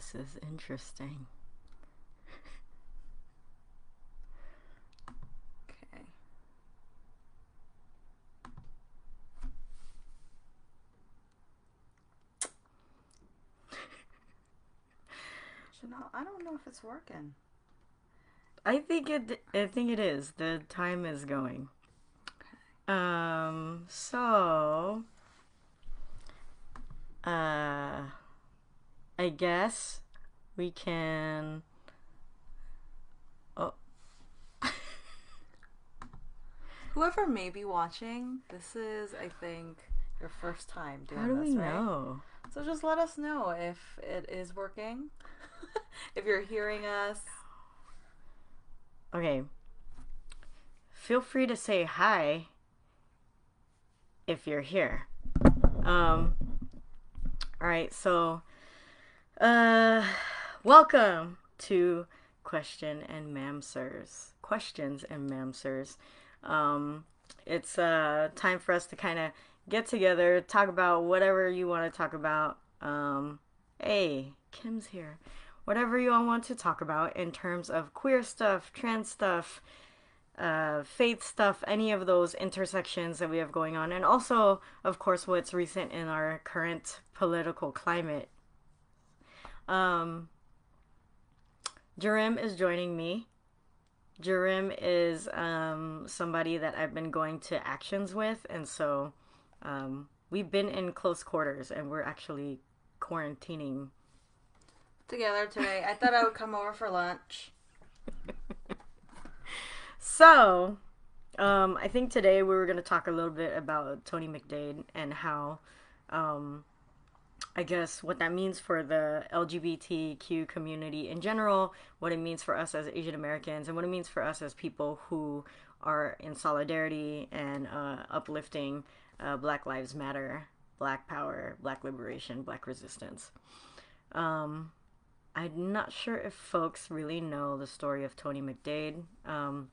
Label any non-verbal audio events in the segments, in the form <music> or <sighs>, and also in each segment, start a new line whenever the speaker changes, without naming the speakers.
This is interesting.
Okay. Chanel, I don't know if it's working.
I think it. I think it is. The time is going. Okay. Um. So. Uh. I guess we can. Oh. <laughs>
Whoever may be watching, this is, I think, your first time doing
How do
this,
we
right?
know?
So just let us know if it is working. <laughs> if you're hearing us.
Okay. Feel free to say hi if you're here. Um all right, so uh welcome to question and mamsers. Questions and mamsers. Um it's uh time for us to kind of get together, talk about whatever you want to talk about. Um hey, Kim's here whatever you all want to talk about in terms of queer stuff, trans stuff, uh, faith stuff, any of those intersections that we have going on, and also, of course, what's recent in our current political climate. Um, Jarim is joining me. Jarim is um, somebody that I've been going to actions with, and so um, we've been in close quarters, and we're actually quarantining
Together today. I thought I would come over for lunch. <laughs>
So, um, I think today we were going to talk a little bit about Tony McDade and how, um, I guess, what that means for the LGBTQ community in general, what it means for us as Asian Americans, and what it means for us as people who are in solidarity and uh, uplifting uh, Black Lives Matter, Black Power, Black Liberation, Black Resistance. Um, I'm not sure if folks really know the story of Tony McDade. Um,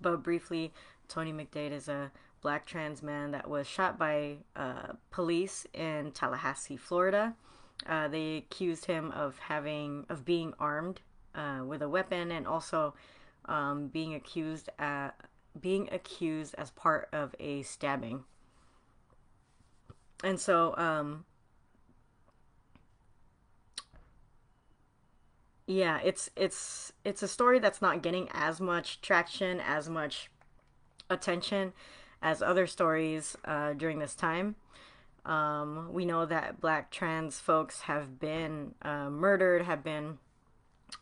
but briefly, Tony McDade is a black trans man that was shot by uh, police in Tallahassee, Florida. Uh, they accused him of having of being armed uh, with a weapon and also um, being accused at being accused as part of a stabbing. And so, um, yeah, it's it's it's a story that's not getting as much traction, as much attention as other stories uh, during this time. Um, we know that black trans folks have been uh, murdered, have been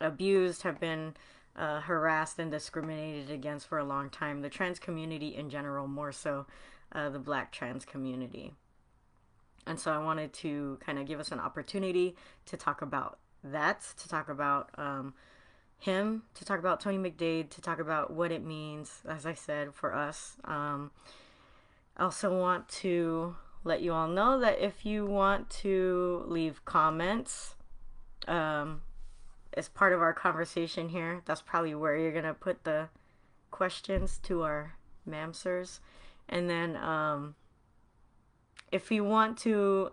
abused, have been uh, harassed and discriminated against for a long time. The trans community in general, more so uh, the black trans community. And so I wanted to kind of give us an opportunity to talk about that, to talk about um, him, to talk about Tony McDade, to talk about what it means, as I said, for us. Um, I also want to let you all know that if you want to leave comments um, as part of our conversation here, that's probably where you're going to put the questions to our mamsers. And then um, if you want to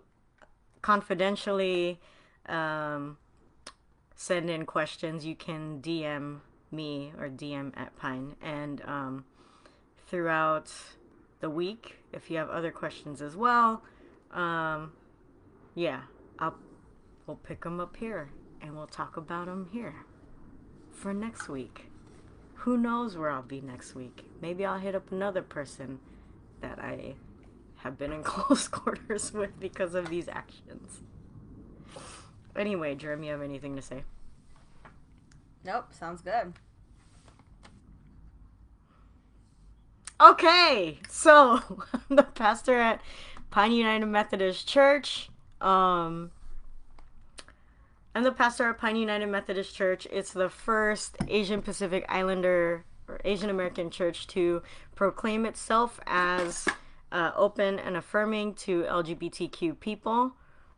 confidentially um, send in questions, you can DM me or DM at Pine. And um, throughout the week, if you have other questions as well, um, yeah, I'll we'll pick them up here and we'll talk about them here for next week. Who knows where I'll be next week? Maybe I'll hit up another person that I have been in <laughs> close quarters with because of these actions. Anyway, Jeremy, you have anything to say?
Nope, sounds good.
Okay, so I'm <laughs> the pastor at Pine United Methodist Church. Um, I'm the pastor at Pine United Methodist Church. It's the first Asian Pacific Islander or Asian American church to proclaim itself as uh, open and affirming to LGBTQ people.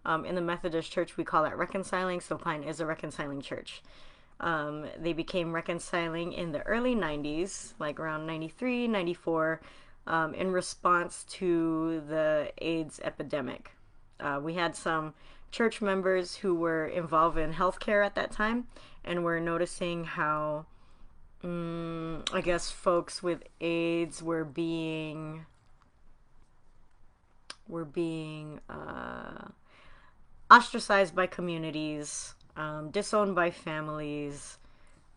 Um, in the Methodist Church, we call that reconciling. So Pine is a reconciling church. Um, they became reconciling in the early 90s, like around 93, 94, um, in response to the AIDS epidemic. Uh, we had some church members who were involved in healthcare at that time and were noticing how mm, I guess folks with AIDS were being were being uh, ostracized by communities, um, disowned by families,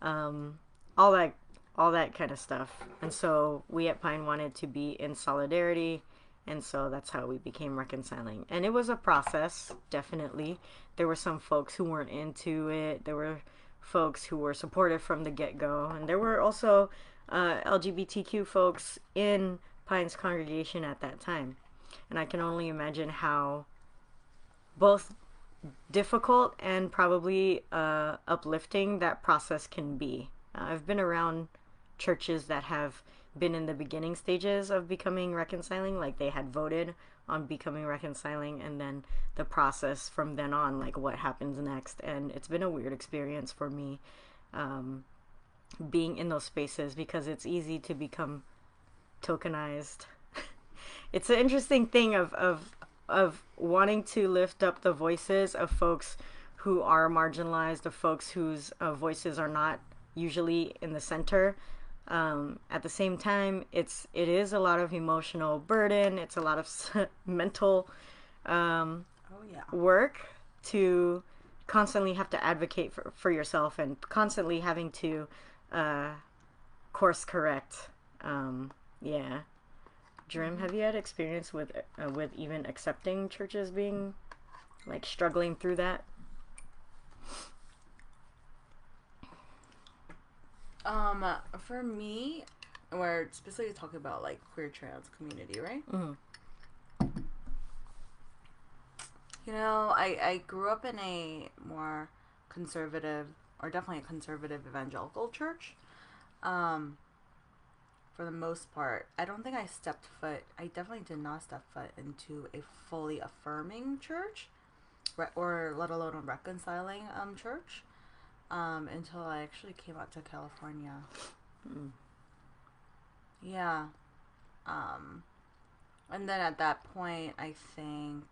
um, all that all that kind of stuff. And so we at Pine wanted to be in solidarity, and so that's how we became reconciling. And it was a process, definitely. There were some folks who weren't into it. There were folks who were supportive from the get go, and there were also uh, LGBTQ folks in Pine's congregation at that time. And I can only imagine how both difficult and probably uh, uplifting that process can be. Uh, I've been around churches that have been in the beginning stages of becoming reconciling, like they had voted on becoming reconciling, and then the process from then on, like what happens next. And it's been a weird experience for me um, being in those spaces because it's easy to become tokenized. <laughs> it's an interesting thing of, of of wanting to lift up the voices of folks who are marginalized, of folks whose uh, voices are not usually in the center um, at the same time, it's it is a lot of emotional burden. It's a lot of <laughs> mental um,
oh, yeah.
work to constantly have to advocate for, for yourself and constantly having to uh, course correct. Um, yeah, Dream, have you had experience with uh, with even accepting churches being like struggling through that?
Um, for me, we're specifically talking about like queer trans community, right?
Mm-hmm.
You know, I I grew up in a more conservative, or definitely a conservative evangelical church. Um, for the most part, I don't think I stepped foot. I definitely did not step foot into a fully affirming church, or let alone a reconciling um church um, until I actually came out to California. Mm. Yeah. Um, and then at that point, I think.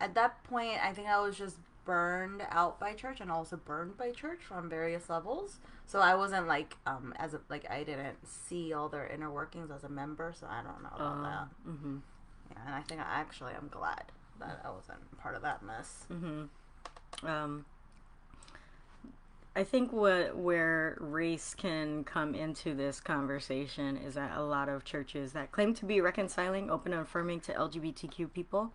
At that point, I think I was just burned out by church and also burned by church from various levels. So I wasn't like um as a, like I didn't see all their inner workings as a member, so I don't know about uh, that. Mm-hmm. Yeah, and I think I actually am glad that I wasn't part of that mess.
Mm-hmm. Um, I think what where race can come into this conversation is that a lot of churches that claim to be reconciling, open and affirming to LGBTQ people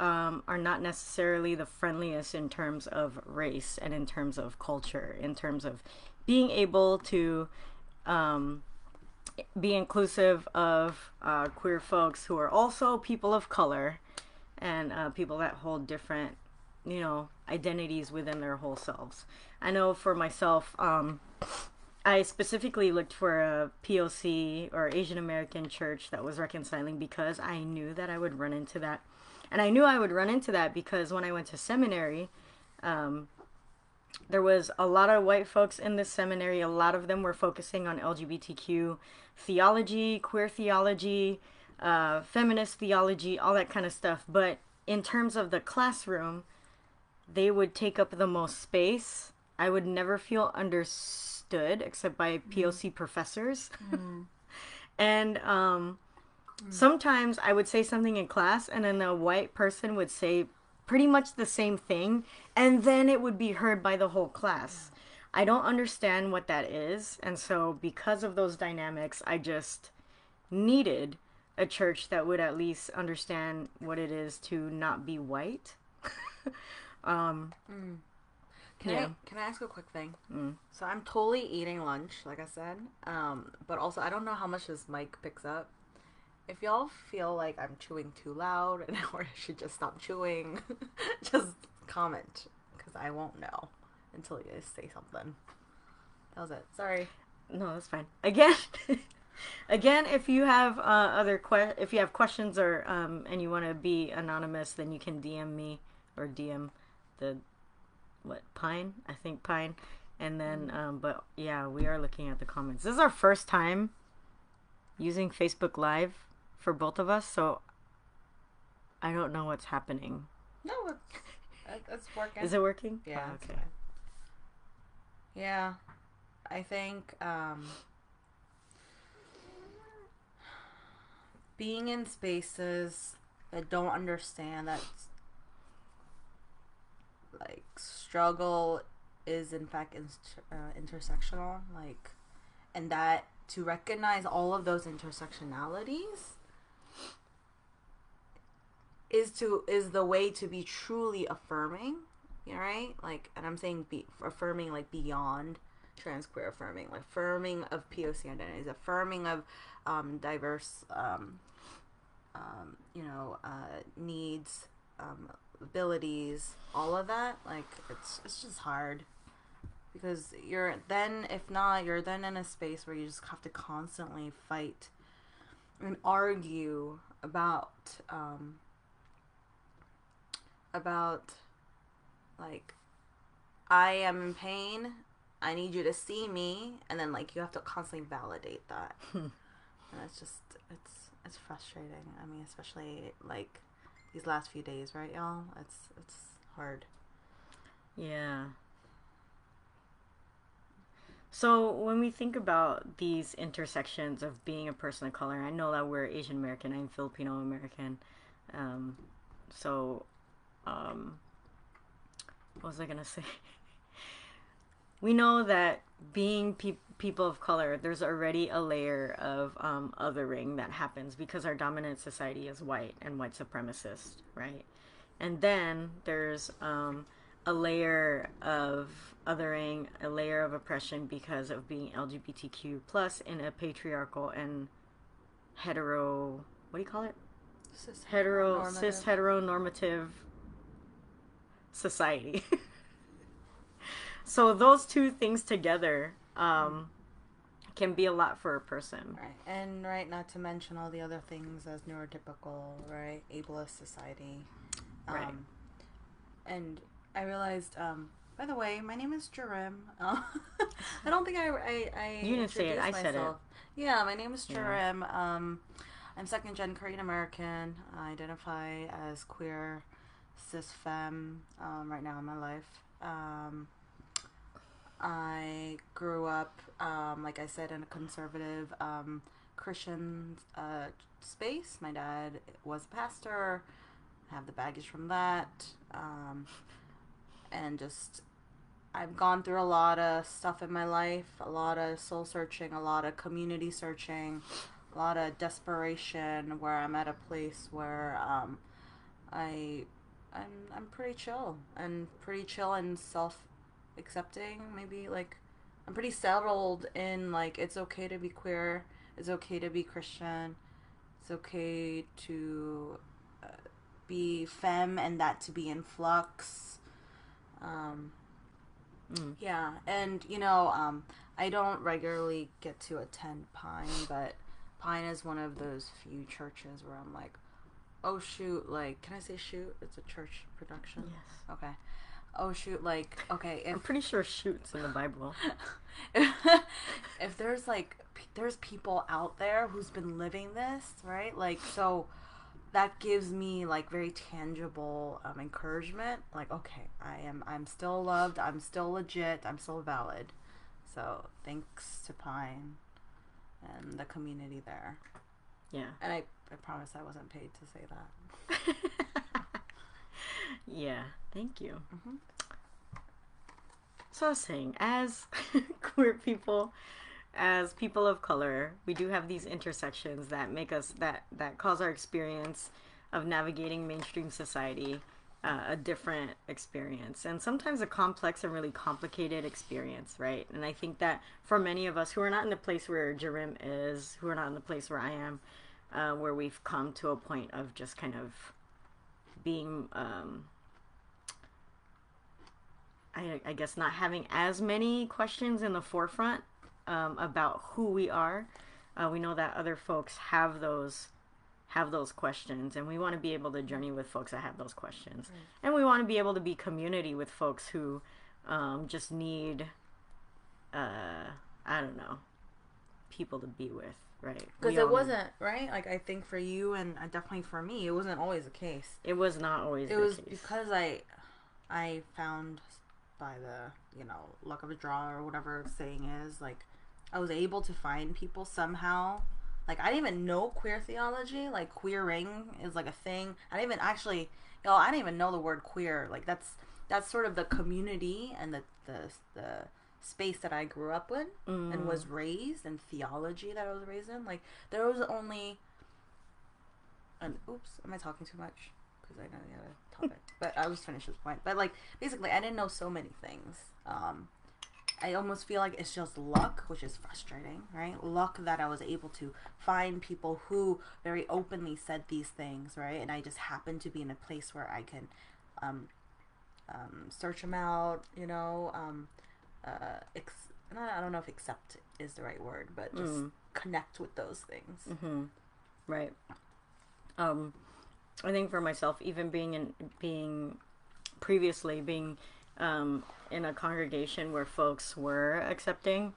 um, are not necessarily the friendliest in terms of race and in terms of culture, in terms of being able to um, be inclusive of uh, queer folks who are also people of color and uh, people that hold different you know identities within their whole selves. I know for myself um i specifically looked for a poc or asian american church that was reconciling because i knew that i would run into that and i knew i would run into that because when i went to seminary um there was a lot of white folks in this seminary a lot of them were focusing on lgbtq theology queer theology uh, feminist theology all that kind of stuff but in terms of the classroom they would take up the most space. I would never feel understood except by POC mm. professors. Mm. <laughs> and um, mm. sometimes I would say something in class, and then the white person would say pretty much the same thing, and then it would be heard by the whole class. I don't understand what that is. And so, because of those dynamics, I just needed a church that would at least understand what it is to not be white. <laughs> Um,
mm. Can yeah. I can I ask a quick thing? Mm. So I'm totally eating lunch, like I said. Um, but also I don't know how much this mic picks up. If y'all feel like I'm chewing too loud and <laughs> or I should just stop chewing, <laughs> just comment because I won't know until you guys say something. That was it. Sorry.
No, that's fine. Again, <laughs> again, if you have uh, other que- if you have questions or um, and you want to be anonymous, then you can DM me or DM the what Pine? I think Pine. And then, mm. um, but yeah, we are looking at the comments. This is our first time using Facebook Live for both of us, so I don't know what's happening.
No, it's, it's working.
Is it working?
Yeah.
Oh, okay.
Yeah, I think um, being in spaces that don't understand that like struggle is in fact in, uh, intersectional, like, and that to recognize all of those intersectionalities is to is the way to be truly affirming right? Like and i'm saying be affirming like beyond trans queer affirming like affirming of poc identities affirming of um, diverse um, um, you know uh, needs um, abilities all of that like it's it's just hard. Because you're then if not you're then in a space where you just have to constantly fight and argue about um, about like I am in pain. I need you to see me, and then like you have to constantly validate that, <laughs> and it's just it's it's frustrating. I mean, especially like these last few days, right, y'all? It's it's hard.
Yeah. So when we think about these intersections of being a person of color, I know that we're Asian American. I'm Filipino American. Um, so, um, what was I gonna say? <laughs> we know that being pe- people of color, there's already a layer of um, othering that happens because our dominant society is white and white supremacist, right? And then there's um, a layer of othering, a layer of oppression because of being LGBTQ plus in a patriarchal and hetero. What do you call it?
Cis-
Hetero,
normative.
cis heteronormative society. <laughs> so those two things together um, can be a lot for a person.
Right, and right, not to mention all the other things as neurotypical, right, ableist society. Um,
Right.
And I realized, um, by the way, my name is Jerem. Uh, <laughs> I don't think I, I, I
You didn't say it, I said it.
Yeah, my name is
Yeah.
Um, I'm second gen Korean American. I identify as queer, cis femme um, right now in my life. Um, I grew up, um, like I said, in a conservative um, Christian uh, space. My dad was a pastor. I have the baggage from that. Um, and just, I've gone through a lot of stuff in my life, a lot of soul searching, a lot of community searching, a lot of desperation where I'm at a place where um, I I'm I'm pretty chill and pretty chill and self accepting. Maybe like I'm pretty settled in like it's okay to be queer. It's okay to be Christian. It's okay to uh, be femme and that to be in flux. Um,
Mm.
yeah, and you know, um, I don't regularly get to attend Pine, but Pine is one of those few churches where I'm like, oh shoot, like, can I say shoot? It's a church production.
Yes.
Okay. Oh shoot, like, okay, <laughs> if
I'm pretty sure shoots in the Bible. <laughs>
if there's like p- there's people out there who's been living this right like so that gives me like very tangible um, encouragement like okay i am i'm still loved i'm still legit i'm still valid so thanks to pine and the community there
Yeah.
and i, I promise i wasn't paid to say that <laughs>
yeah. Thank you.
Mhm.
So I was saying, as <laughs> queer people, as people of color, we do have these intersections that make us that that cause our experience of navigating mainstream society uh, a different experience and sometimes a complex and really complicated experience, right? And I think that for many of us who are not in the place where Jerim is, who are not in the place where I am, uh, where we've come to a point of just kind of being um, I, I guess not having as many questions in the forefront um, about who we are. Uh, we know that other folks have those have those questions, and we want to be able to journey with folks that have those questions, and we want to be able to be community with folks who um, just need, uh, I don't know, people to be with. Right?
Because it wasn't right. Like I think for you and uh, definitely for me, it wasn't always the case.
It was not always
It
the
was
case.
because I, I found by the you know luck of a draw or whatever saying is like, I was able to find people somehow. Like I didn't even know queer theology. Like queering is like a thing. I didn't even actually, y'all. I didn't even know the word queer. Like that's that's sort of the community and the the the space that I grew up in
Mm.
and was raised and theology that I was raised in. Like there was only. And oops, am I talking too much? Because I know the other topic, but I was finished this point. But like basically, I didn't know so many things. Um, I almost feel like it's just luck, which is frustrating, right? Luck that I was able to find people who very openly said these things, right? And I just happened to be in a place where I can um, um, search them out, you know. Um, uh, ex- not, I don't know if accept is the right word, but just
Mm.
connect with those things.
Mm-hmm. Right. Um, I think for myself, even being in being previously being um, in a congregation where folks were accepting,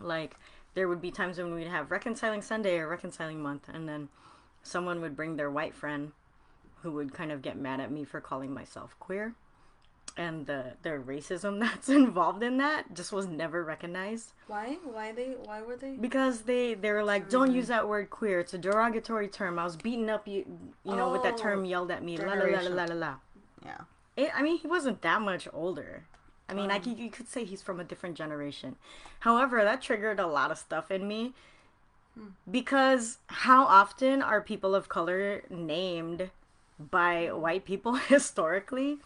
like there would be times when we'd have reconciling Sunday or reconciling month, and then someone would bring their white friend who would kind of get mad at me for calling myself queer. And the, the racism <laughs> that's involved in that just was never recognized
Why? Why they? Why were they?
because they they were like, don't use that word queer. It's a derogatory term. I was beaten up, you you know, with that term
Oh,
yelled at me. La la la la la la.
Yeah.
It, I mean, he wasn't that much older. I mean, I
Um.
could, you could say he's from a different generation. However, that triggered a lot of stuff in me because how often are people of color named by white people <laughs> historically?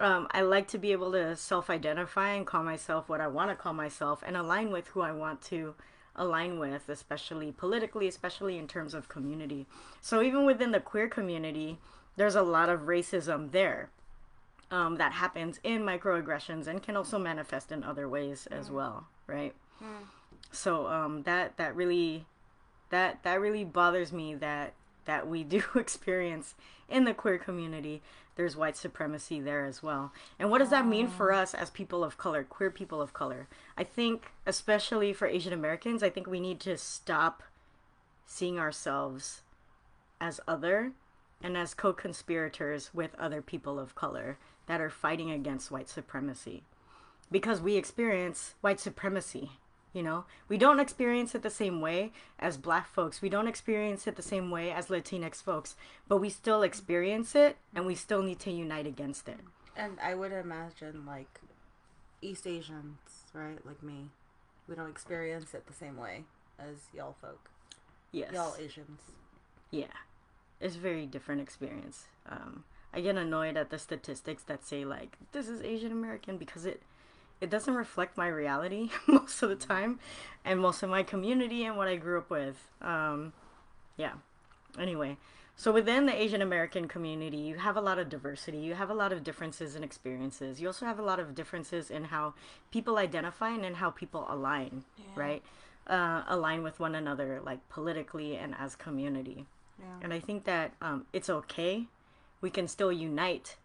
Um, I like to be able to self-identify and call myself what I want to call myself and align with who I want to align with, especially politically, especially in terms of community. So even within the queer community, there's a lot of racism there um, that happens in microaggressions and can also manifest in other ways as well, right? So um, that that really that that really bothers me that that we <laughs> do experience in the queer community. There's white supremacy there as well. And what does that mean for ah. us as people of color, queer people of color? I think, especially for Asian Americans, I think we need to stop seeing ourselves as other and as co conspirators with other people of color that are fighting against white supremacy. Because we experience white supremacy. You know, we don't experience it the same way as black folks. We don't experience it the same way as Latinx folks, but we still experience it and we still need to unite against it.
And I would imagine like East Asians, right? Like me, we don't experience it the same way as y'all folk.
Yes.
Y'all Asians.
Yeah. It's a very different experience. Um, I get annoyed at the statistics that say like this is Asian American because it it doesn't reflect my reality <laughs> most of the time and most of my community and what I grew up with. Um, yeah. Anyway, so within the Asian American community, you have a lot of diversity. You have a lot of differences in experiences. You also have a lot of differences in how people identify and in how people align, right? Uh, align with one another, like politically and as community.
Yeah.
And I think that um, it's okay. We can still unite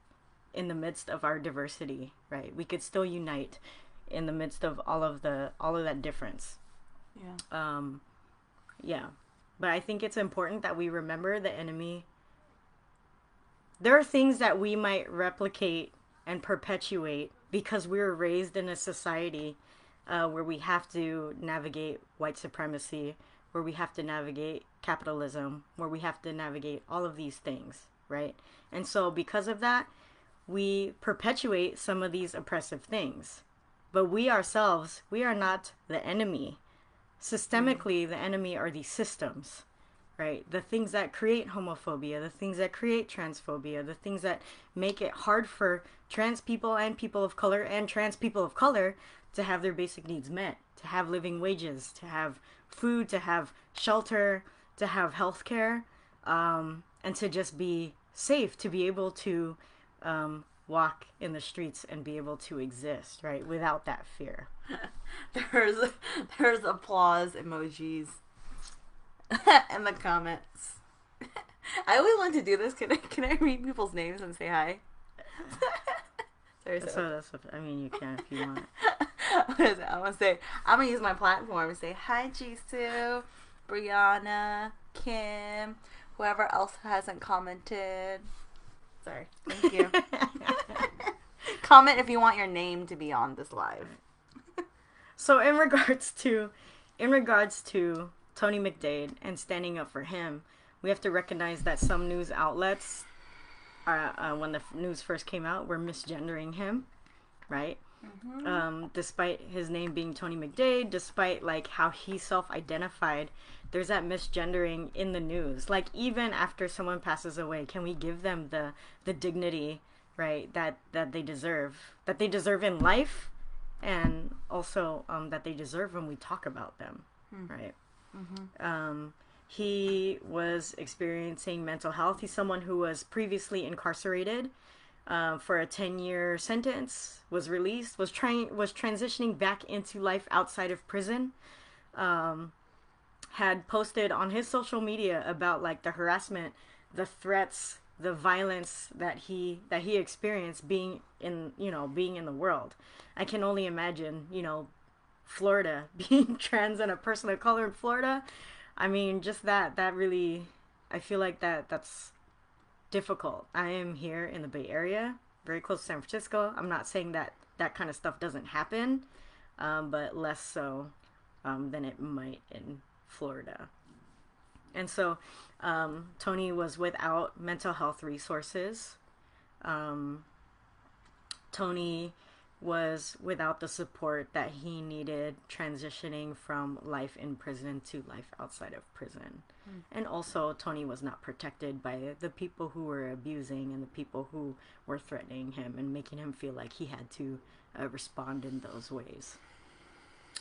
in the midst of our diversity, right? We could still unite in the midst of all of the all of that difference.
Yeah.
Um, yeah, but I think it's important that we remember the enemy. There are things that we might replicate and perpetuate because we were raised in a society uh, where we have to navigate white supremacy, where we have to navigate capitalism, where we have to navigate all of these things, right? And so, because of that, we perpetuate some of these oppressive things. But we ourselves, we are not the enemy. Systemically, the enemy are these systems, right? The things that create homophobia, the things that create transphobia, the things that make it hard for trans people and people of color and trans people of color to have their basic needs met, to have living wages, to have food, to have shelter, to have health care, um, and to just be safe, to be able to um, walk in the streets and be able to exist, right, without that fear. <laughs>
There's there's applause emojis <laughs> in the comments. <laughs> I always want to do this. Can I can I read people's names and say hi? Sorry,
So
so
that's what I mean. You can if you want.
it? I'm gonna say I'm gonna use my platform and say hi, Jisoo. Brianna, Kim, whoever else hasn't commented. Sorry. Thank you. <laughs> Comment if you want your name to be on this live.
So in regards to in regards to Tony McDade and standing up for him, we have to recognize that some news outlets uh, uh, when the f- news first came out were misgendering him, right? Um, despite his name being Tony McDade, despite like how he self-identified, there's that misgendering in the news. Like even after someone passes away, can we give them the the dignity, right, that that they deserve, that they deserve in life, and also um, that they deserve when we talk about them, right? Um, he was experiencing mental health. He's someone who was previously incarcerated uh, for a 10 year sentence, was released, was trying was transitioning back into life outside of prison. Um, had posted on his social media about like the harassment, the threats, the violence that he that he experienced being in you know being in the world. I can only imagine you know Florida <laughs> being trans and a person of color in Florida. I mean, just that that really, I feel like that that's difficult. I am here in the Bay Area, very close to San Francisco. I'm not saying that that kind of stuff doesn't happen, um, but less so um, than it might in Florida. And so, um, Tony was without mental health resources. Um, Tony was without the support that he needed transitioning from life in prison to life outside of prison. And also, Tony was not protected by the people who were abusing and the people who were threatening him and making him feel like he had to uh, respond in those ways.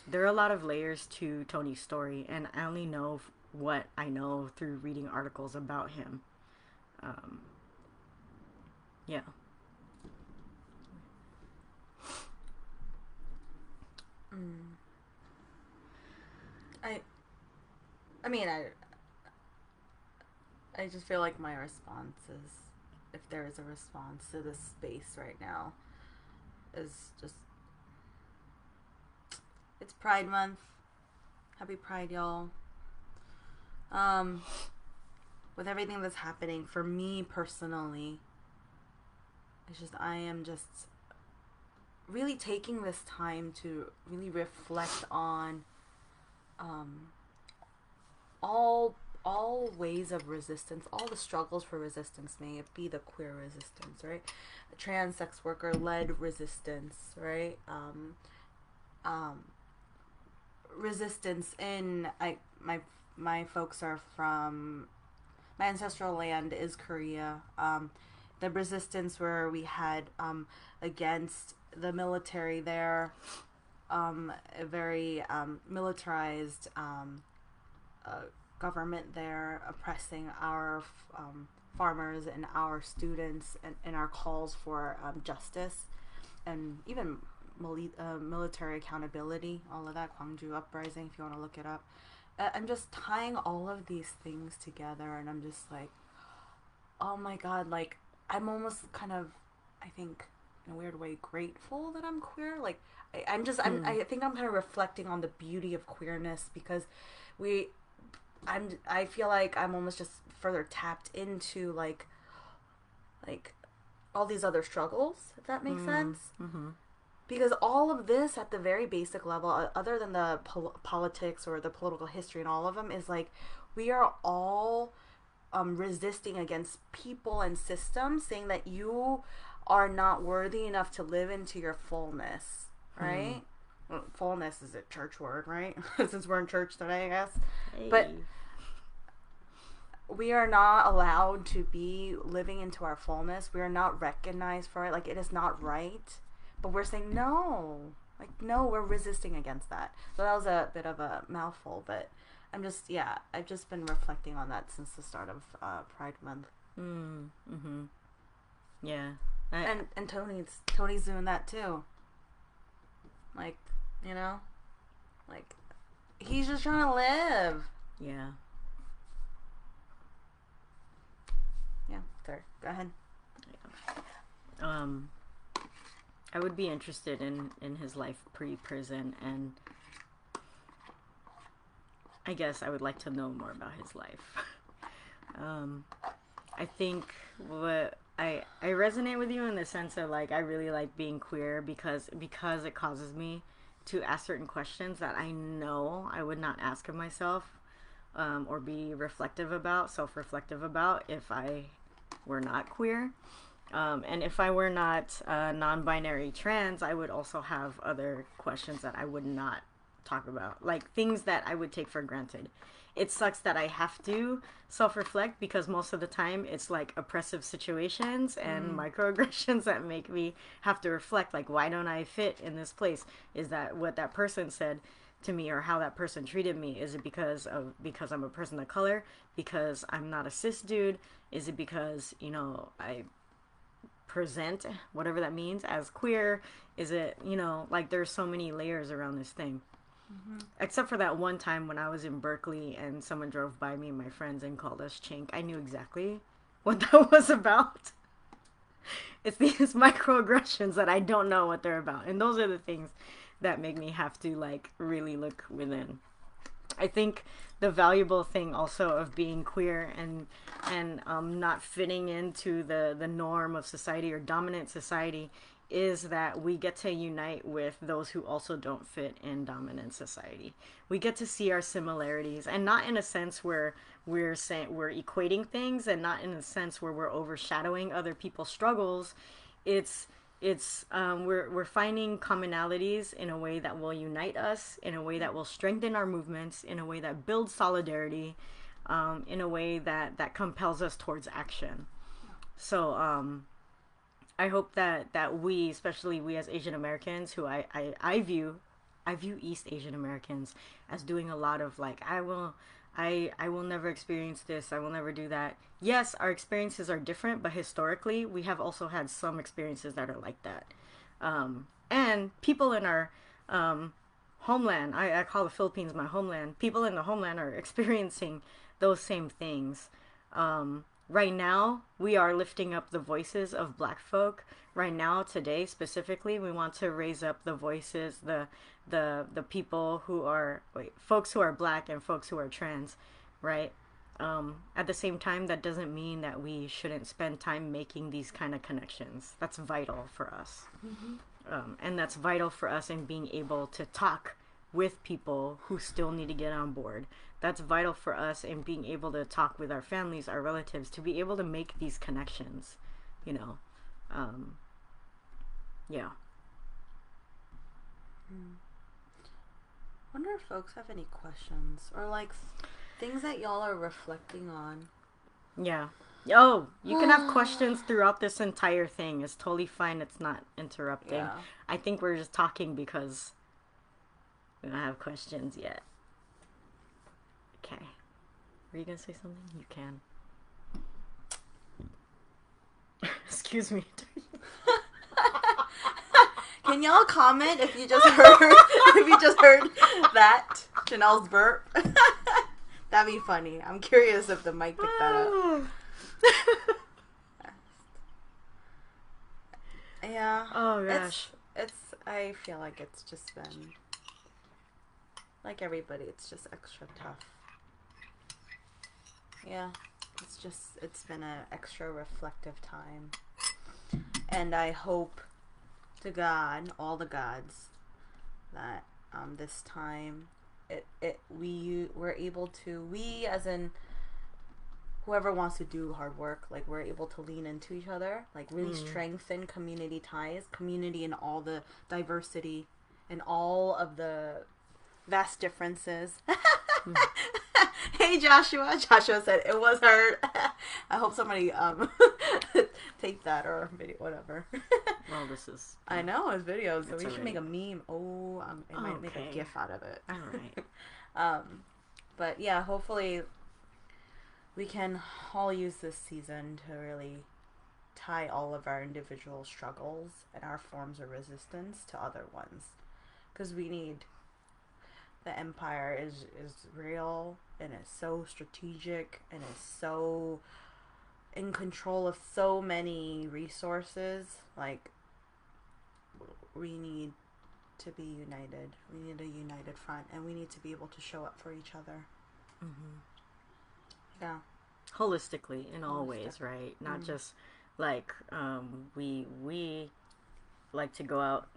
There are a lot of layers to Tony's story, and I only know what I know through reading articles about him. Um, yeah.
I, I mean, I, I just feel like my response is, if there is a response to this space right now, is just, it's Pride Month. Happy Pride, y'all. Um, with everything that's happening for me personally, it's just I am just really taking this time to really reflect on um, all all ways of resistance, all the struggles for resistance, may it be the queer resistance, right? The trans sex worker led resistance, right? Um, um, resistance in I my my folks are from my ancestral land is Korea. Um, the resistance where we had um, against the military there, um, a very um, militarized um, uh, government there oppressing our um, farmers and our students and, and our calls for um, justice and even mili- uh, military accountability, all of that, Gwangju Uprising, if you want to look it up. I'm just tying all of these things together, and I'm just like, oh my god, like, I'm almost kind of, I think, in a weird way, grateful that I'm queer. Like, I, I'm just, I'm, I think I'm kind of reflecting on the beauty of queerness because we, I'm, I feel like I'm almost just further tapped into, like, like, all these other struggles, if that makes sense
Mm-hmm.
because all of this at the very basic level uh, other than the pol- politics or the political history and all of them is like we are all um, resisting against people and systems saying that you are not worthy enough to live into your fullness right Well, fullness is a church word right <laughs> since we're in church today i guess But- we are not allowed to be living into our fullness. We are not recognized for it. Like it is not right. But we're saying no. Like no, we're resisting against that. So that was a bit of a mouthful, but I'm just yeah, I've just been reflecting on that since the start of uh, Pride Month.
Mm, mm-hmm. Yeah. I,
And and Tony's Tony's doing that too. Like, you know? Like he's just trying to live.
yeah.
Yeah, sorry. Go ahead.
Um, I would be interested in in his life pre prison and I guess I would like to know more about his life. <laughs> um, I think what I I resonate with you in the sense of like I really like being queer because because it causes me to ask certain questions that I know I would not ask of myself um, or be reflective about, self reflective about if I were not queer. Um, and if I were not uh, non binary trans, I would also have other questions that I would not talk about, like things that I would take for granted. It sucks that I have to self reflect because most of the time it's like oppressive situations and mm. microaggressions <laughs> that make me have to reflect like, why don't I fit in this place? Is that what that person said? to me or how that person treated me is it because of because i'm a person of color because i'm not a cis dude is it because you know i present whatever that means as queer is it you know like there's so many layers around this thing mm-hmm. except for that one time when i was in berkeley and someone drove by me and my friends and called us chink i knew exactly what <laughs> that was about it's these <laughs> microaggressions that i don't know what they're about and those are the things that make me have to like really look within. I think the valuable thing also of being queer and and um, not fitting into the the norm of society or dominant society is that we get to unite with those who also don't fit in dominant society. We get to see our similarities and not in a sense where we're saying we're equating things and not in a sense where we're overshadowing other people's struggles. It's it's um, we're we're finding commonalities in a way that will unite us, in a way that will strengthen our movements, in a way that builds solidarity, um, in a way that that compels us towards action. So um, I hope that that we, especially we as Asian Americans, who I, I I view I view East Asian Americans as doing a lot of like I will I I will never experience this. I will never do that. Yes, our experiences are different, but historically, we have also had some experiences that are like that. Um, and people in our um, homeland, I, I call the Philippines my homeland. People in the homeland are <laughs> experiencing those same things. Um, right now, we are lifting up the voices of Black folk. Right now, today specifically, we want to raise up the voices, the the the people who are wait, folks who are black and folks who are trans, right? Um, at the same time, that doesn't mean that we shouldn't spend time making these kind of connections. That's vital for us, mm-hmm. um, and that's vital for us in being able to talk with people who still need to get on board. That's vital for us in being able to talk with our families, our relatives, to be able to make these connections. You know, um, yeah.
Mm wonder if folks have any questions or like things that y'all are reflecting on.
Yeah. Oh, you can have <sighs> questions throughout this entire thing. It's totally fine. It's not interrupting. Yeah. I think we're just talking because we don't have questions yet. Okay. Were you going to say something? You can. <laughs> Excuse me. <laughs>
Can y'all comment if you just heard <laughs> if you just heard that Chanel's burp? That'd be funny. I'm curious if the mic picked that up. <sighs> yeah.
Oh gosh.
It's, it's I feel like it's just been like everybody, it's just extra tough. Yeah. It's just it's been an extra reflective time. And I hope to God, all the gods, that um, this time it it we were able to we as in whoever wants to do hard work like we're able to lean into each other like really mm. strengthen community ties community and all the diversity and all of the vast differences <laughs> mm. <laughs> hey Joshua. <laughs> Joshua said it was her. <laughs> I hope somebody um take that or video, whatever.
well, this is.
I know it's videos, so we should make a meme. Oh, um, it might make a gif out of it.
All right.
um, but yeah, hopefully we can all use this season to really tie all of our individual struggles and our forms of resistance to other ones, because we need the empire is is real and it's so strategic and it's so in control of so many resources like we need to be united we need a united front and we need to be able to show up for each other Mhm. Yeah.
holistically in all ways, right? Not
Mm.
just like um, we we like to go out.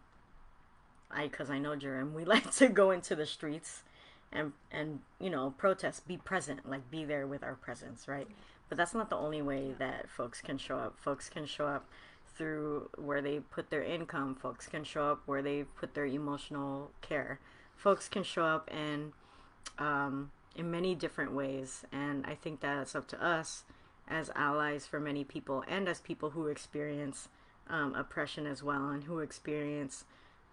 I because I know Jerem, <laughs> we like to go into the streets and and you know protest, be present, like be there with our presence, right? But that's not the only way that folks can show up. Folks can show up through where they put their income. Folks can show up where they put their emotional care. Folks can show up and um, in many different ways. And I think that it's up to us as allies for many people and as people who experience um, oppression as well and who experience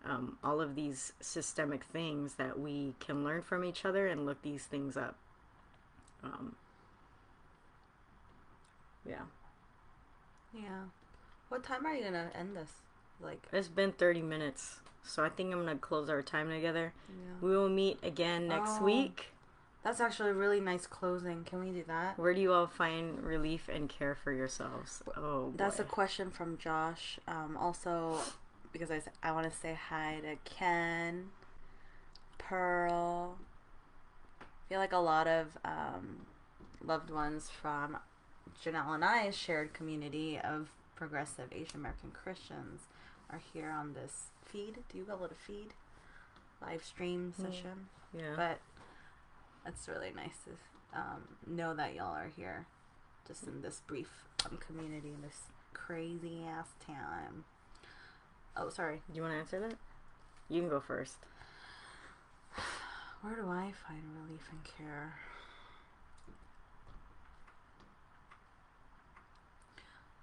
um, all of these systemic things that we can learn from each other and look these things up. Um, yeah.
Yeah. What time are you gonna end this? Like,
It's been 30 minutes. So I think I'm going to close our time together.
yeah.
We will meet again next
Oh.
week.
That's actually a really nice closing. Can we do that?
Where do you all find relief and care for yourselves? Oh,
That's a question from Josh. Um, also, because I, I want to say hi to Ken, Pearl. I feel like a lot of um, loved ones from Janelle and I's shared community of progressive Asian American Christians are here on this feed. Do you call it a feed? Live stream session.
yeah.
But it's really nice to um, know that y'all are here just in this brief um, community in this crazy ass time. Oh, sorry.
Do you want to answer that? You can go first.
Where do I find relief and care?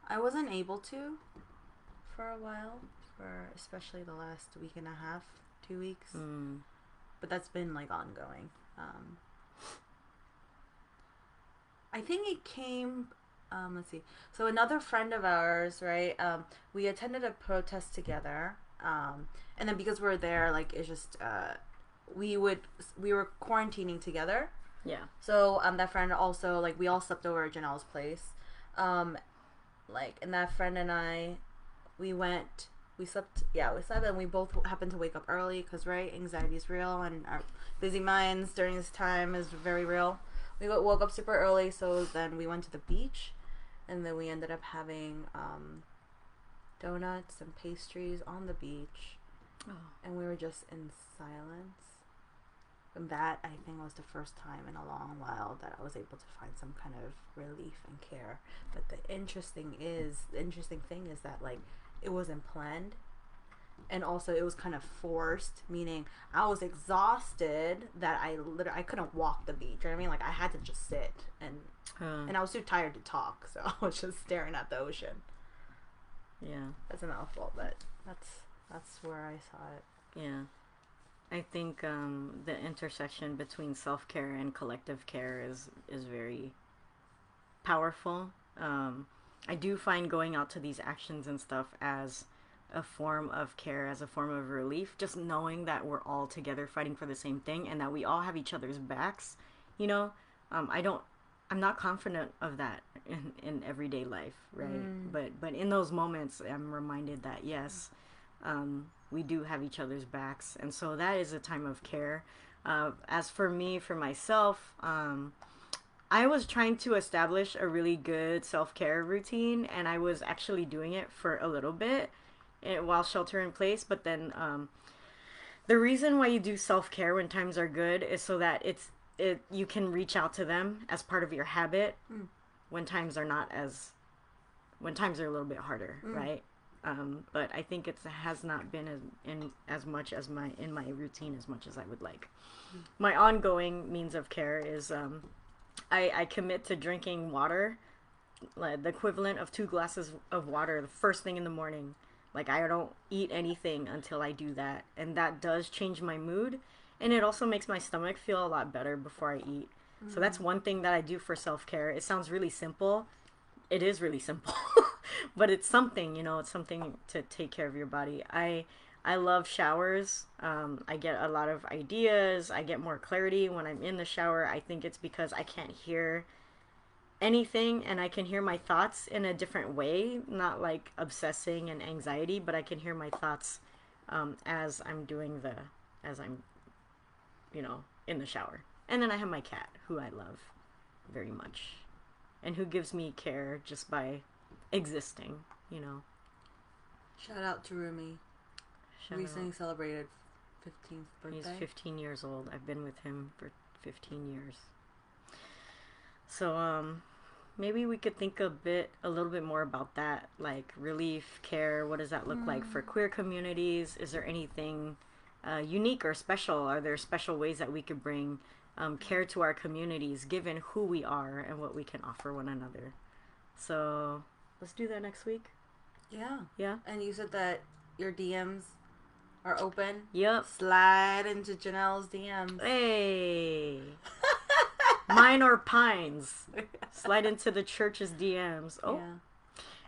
I wasn't able to for a while, for especially the last week and a half, two weeks.
Mm.
but that's been like ongoing. Um, I think it came. Um, let's see. So another friend of ours, right? Um, we attended a protest together, um, and then because we are there, like it's just uh, we would we were quarantining together.
Yeah.
So um, that friend also like we all slept over at Janelle's place, um, like and that friend and I, we went. We slept. Yeah, we slept, and we both happened to wake up early because right, anxiety is real, and our busy minds during this time is very real. We woke up super early, so then we went to the beach, and then we ended up having um, donuts and pastries on the beach,
Oh.
and we were just in silence. And that I think was the first time in a long while that I was able to find some kind of relief and care. But the interesting is the interesting thing is that like it wasn't planned. And also it was kind of forced, meaning I was exhausted that I literally I couldn't walk the beach. You know what I mean? Like I had to just sit and
Huh.
and I was too tired to talk, <laughs> so I was just staring at the ocean.
yeah.
That's a mouthful, but that's that's where I saw it.
Yeah. I think um, the intersection between self care and collective care is is very powerful. Um, I do find going out to these actions and stuff as a form of care, as a form of relief. Just knowing that we're all together fighting for the same thing and that we all have each other's backs. You know, um, I don't. I'm not confident of that in, in everyday life, right?
Mm.
But but in those moments, I'm reminded that yes, um, we do have each other's backs, and so that is a time of care. Uh, as for me, for myself, um, I was trying to establish a really good self care routine, and I was actually doing it for a little bit while shelter in place. But then, um, the reason why you do self care when times are good is so that it's it you can reach out to them as part of your habit
Mm.
when times are not as when times are a little bit harder,
Mm.
right? Um, but I think it has not been as, in as much as my in my routine as much as I would like. My ongoing means of care is um, I, I commit to drinking water, like the equivalent of two glasses of water the first thing in the morning. Like I don't eat anything until I do that, and that does change my mood, and it also makes my stomach feel a lot better before I eat. So that's one thing that I do for self care. It sounds really simple. It is really simple, <laughs> but it's something, you know, it's something to take care of your body. I I love showers. Um, I get a lot of ideas. I get more clarity when I'm in the shower. I think it's because I can't hear anything and I can hear my thoughts in a different way, not like obsessing and anxiety, but I can hear my thoughts um, as I'm doing the, as I'm, you know, in the shower. And then I have my cat, who I love very much, and who gives me care just by existing. You know.
Shout out to Rumi.
Shout
Recently
out.
celebrated 15th birthday.
He's 15 years old. I've been with him for 15 years. So um maybe we could think a bit a little bit more about that like relief care what does that look like for queer communities? Is there anything uh, unique or special? Are there special ways that we could bring um, care to our communities given who we are and what we can offer one another? So let's do that next week.
Yeah.
yeah.
And you said that your DMs are open.
yep
Slide into Janelle's DMs.
hey <laughs> mine or pines. Slide into the church's dms oh.
Yeah.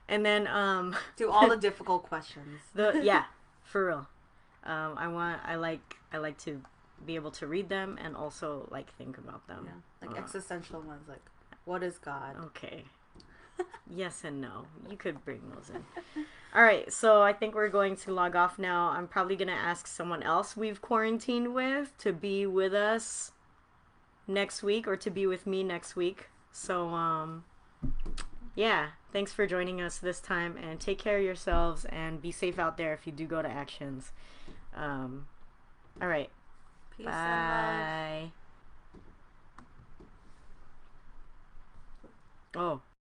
and then um
Do all the <laughs> difficult questions.
the <laughs> yeah for real. Um i want i like i like to be able to read them and also like think about them.
Yeah. Like
Uh,
existential ones like what is God?
okay. <laughs> Yes and no. You could bring those in. All right so i think we're going to log off now. I'm probably going to ask someone else we've quarantined with to be with us next week or to be with me next week. So um yeah thanks for joining us this time and take care of yourselves and be safe out there if you do go to actions. Um all right.
Peace
bye. Oh